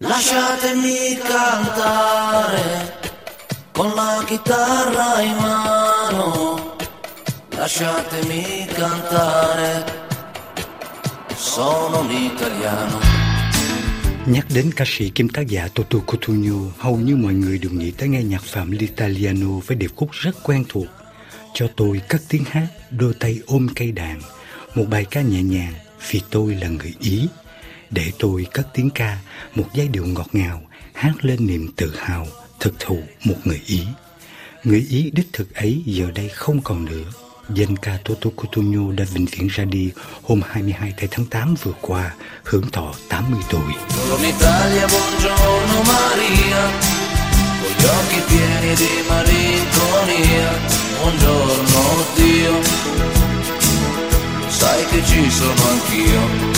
Lasciatemi cantare con la chitarra in mano. Lasciatemi cantare, sono un italiano. Nhắc đến ca sĩ kim tác giả Toto Cotugno, hầu như mọi người đều nghĩ tới nghe nhạc phẩm L'Italiano với điệp khúc rất quen thuộc. Cho tôi cất tiếng hát, đôi tay ôm cây đàn, một bài ca nhẹ nhàng vì tôi là người Ý. Để tôi cất tiếng ca, một giai điệu ngọt ngào, hát lên niềm tự hào, thực thụ một người Ý. Người Ý đích thực ấy giờ đây không còn nữa. Danh ca Toto Cutugno đã vĩnh viễn ra đi hôm 22 tháng 8 vừa qua, hưởng thọ 80 tuổi. Buongiorno Dio, sai che ci sono anch'io.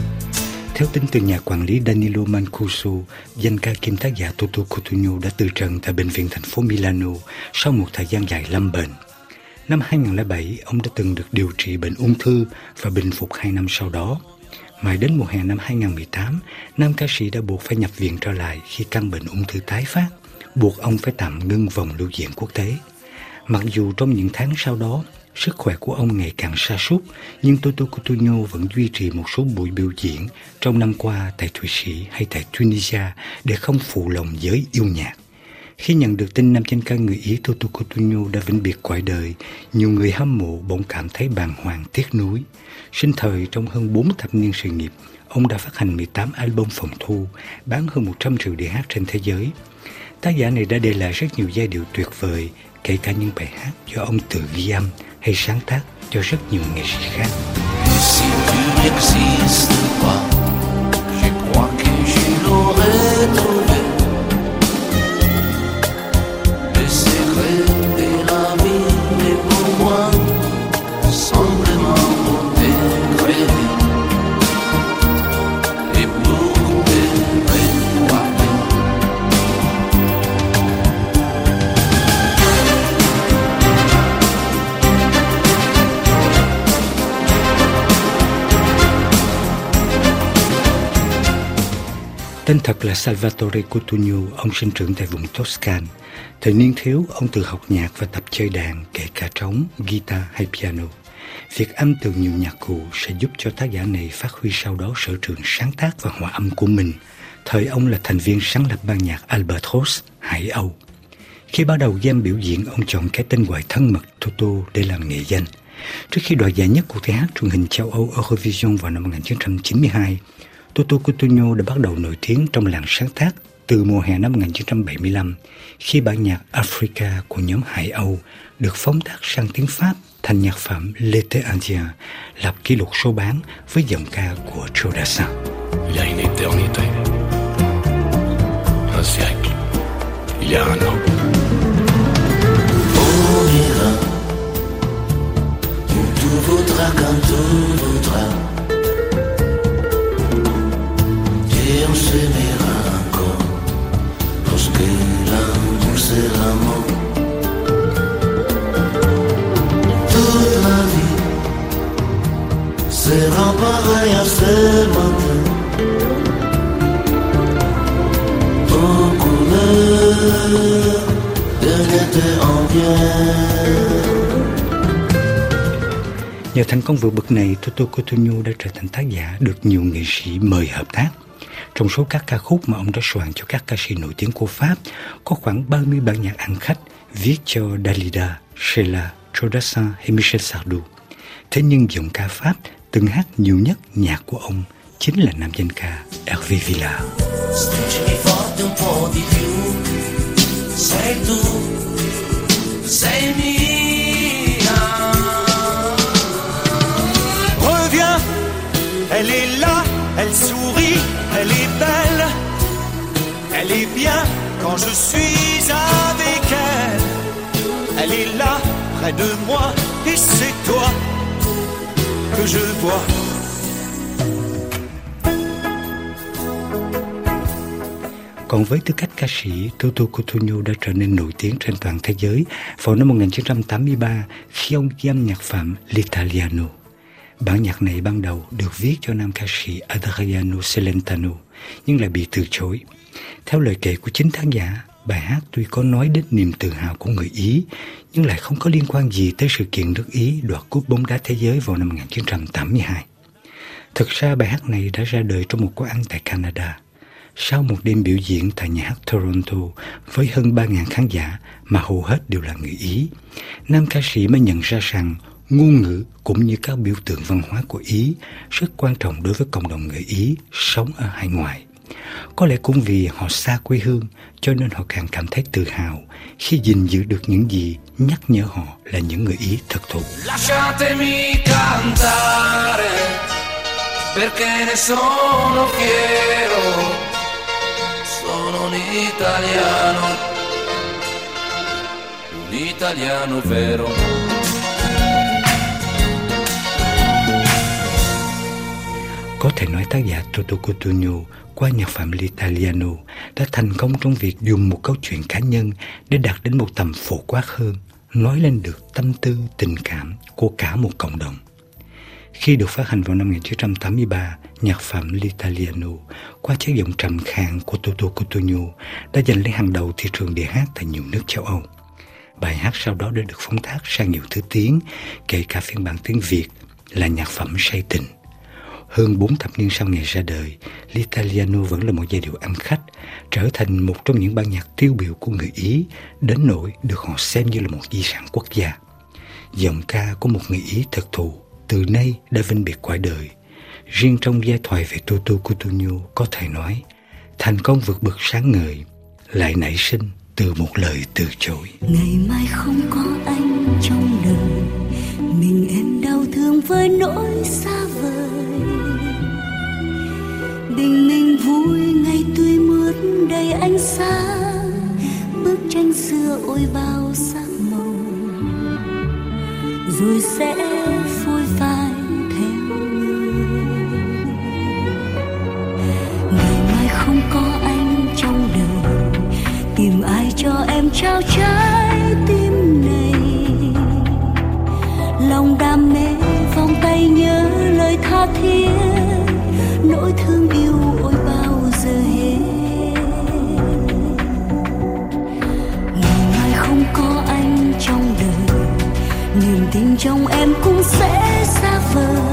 Theo tin từ nhà quản lý Danilo Mancuso, danh ca kim tác giả Toto Cutugno đã từ trần tại bệnh viện thành phố Milano sau một thời gian dài lâm bệnh. Năm 2007, ông đã từng được điều trị bệnh ung thư và bình phục 2 năm sau đó. Mãi đến mùa hè năm 2018, nam ca sĩ đã buộc phải nhập viện trở lại khi căn bệnh ung thư tái phát, buộc ông phải tạm ngưng vòng lưu diễn quốc tế. Mặc dù trong những tháng sau đó, sức khỏe của ông ngày càng sa sút, nhưng Toto Coutinho vẫn duy trì một số buổi biểu diễn trong năm qua tại Thụy Sĩ hay tại Tunisia để không phụ lòng giới yêu nhạc. Khi nhận được tin nam danh ca người Ý Toto Coutinho đã vĩnh biệt cõi đời, nhiều người hâm mộ bỗng cảm thấy bàng hoàng tiếc nuối. Sinh thời trong hơn 4 thập niên sự nghiệp, ông đã phát hành 18 album phòng thu, bán hơn 100 triệu đĩa hát trên thế giới. Tác giả này đã để lại rất nhiều giai điệu tuyệt vời, kể cả những bài hát do ông tự ghi âm hay sáng tác cho rất nhiều nghệ sĩ khác. Si tu n'existes pas, je crois que je l'aurais trouvé. Tên thật là Salvatore Cotugno, ông sinh trưởng tại vùng Toscan. Thời niên thiếu, ông tự học nhạc và tập chơi đàn, kể cả trống, guitar hay piano. Việc âm từ nhiều nhạc cụ sẽ giúp cho tác giả này phát huy sau đó sở trường sáng tác và hòa âm của mình. Thời ông là thành viên sáng lập ban nhạc Albatros, Hải Âu. Khi bắt đầu game biểu diễn, ông chọn cái tên gọi thân mật Toto để làm nghệ danh. Trước khi đoạt giải nhất cuộc thi hát truyền hình châu Âu Eurovision vào năm 1992, Toto Cutugno đã bắt đầu nổi tiếng trong làng sáng tác từ mùa hè năm 1975 khi bản nhạc Africa của nhóm Hải Âu được phóng tác sang tiếng Pháp thành nhạc phẩm L'été indien, lập kỷ lục số bán với giọng ca của Joe Dassin. Il y a une éternité. Un siècle. Il y a un an. On ira où tout voudra quand tout voudra. Nhờ thành công vượt bậc này, Toto Cutugno đã trở thành tác giả được nhiều nghệ sĩ mời hợp tác. Trong số các ca khúc mà ông đã soạn cho các ca sĩ nổi tiếng của Pháp, có khoảng 30 bản nhạc ăn khách viết cho Dalida, Sheila, Jodassin hay Michel Sardou. Thế nhưng giọng ca Pháp từng hát nhiều nhất nhạc của ông chính là nam danh ca Hervé Villard. Sei tu, sei elle est là, elle sourit, elle est belle, est bien quand je suis avec elle. Elle est là, près de moi, et c'est toi que je vois. Còn với tư cách ca sĩ, Toto Cotugno đã trở nên nổi tiếng trên toàn thế giới vào năm 1983 khi ông ghi nhạc phẩm L'Italiano. Bản nhạc này ban đầu được viết cho nam ca sĩ Adriano Celentano nhưng lại bị từ chối. Theo lời kể của chính khán giả, bài hát tuy có nói đến niềm tự hào của người Ý nhưng lại không có liên quan gì tới sự kiện nước Ý đoạt cúp bóng đá thế giới vào năm 1982. Thực ra bài hát này đã ra đời trong một quán ăn tại Canada. Sau một đêm biểu diễn tại nhà hát Toronto với hơn 3.000 khán giả mà hầu hết đều là người Ý, nam ca sĩ mới nhận ra rằng ngôn ngữ cũng như các biểu tượng văn hóa của Ý rất quan trọng đối với cộng đồng người Ý sống ở hải ngoại. Có lẽ cũng vì họ xa quê hương cho nên họ càng cảm thấy tự hào khi gìn giữ được những gì nhắc nhở họ là những người Ý thật thụ. Perché ne sono fiero. Sono un italiano, un italiano vero. Có thể nói tác giả Toto Cotugno qua nhạc phẩm L'Italiano đã thành công trong việc dùng một câu chuyện cá nhân để đạt đến một tầm phổ quát hơn, nói lên được tâm tư, tình cảm của cả một cộng đồng. Khi được phát hành vào năm 1983, nhạc phẩm L'Italiano qua chất giọng trầm khàn của Toto Cotugno đã giành lấy hàng đầu thị trường địa hát tại nhiều nước châu Âu. Bài hát sau đó đã được phóng tác sang nhiều thứ tiếng, kể cả phiên bản tiếng Việt là nhạc phẩm say tình. Hơn bốn thập niên sau ngày ra đời, L'Italiano vẫn là một giai điệu ăn khách, trở thành một trong những ban nhạc tiêu biểu của người Ý, đến nỗi được họ xem như là một di sản quốc gia. Giọng ca của một người Ý thật thù, từ nay đã vinh biệt quả đời. Riêng trong giai thoại về Toto Cutugno có thể nói, thành công vượt bậc sáng ngời, lại nảy sinh từ một lời từ chối. ngày mai không có anh trong đời mình em đau thương với nỗi xa vời bình minh vui, ngày tươi mướt đầy ánh sáng. Bức tranh xưa ôi bao sắc màu, rồi sẽ phôi phai theo người. Ngày mai không có anh trong đời, tìm ai cho em trao trái tim này? Lòng đam mê vòng tay nhớ lời tha thiết, nỗi thương yêu tìm trong em cũng sẽ xa vời.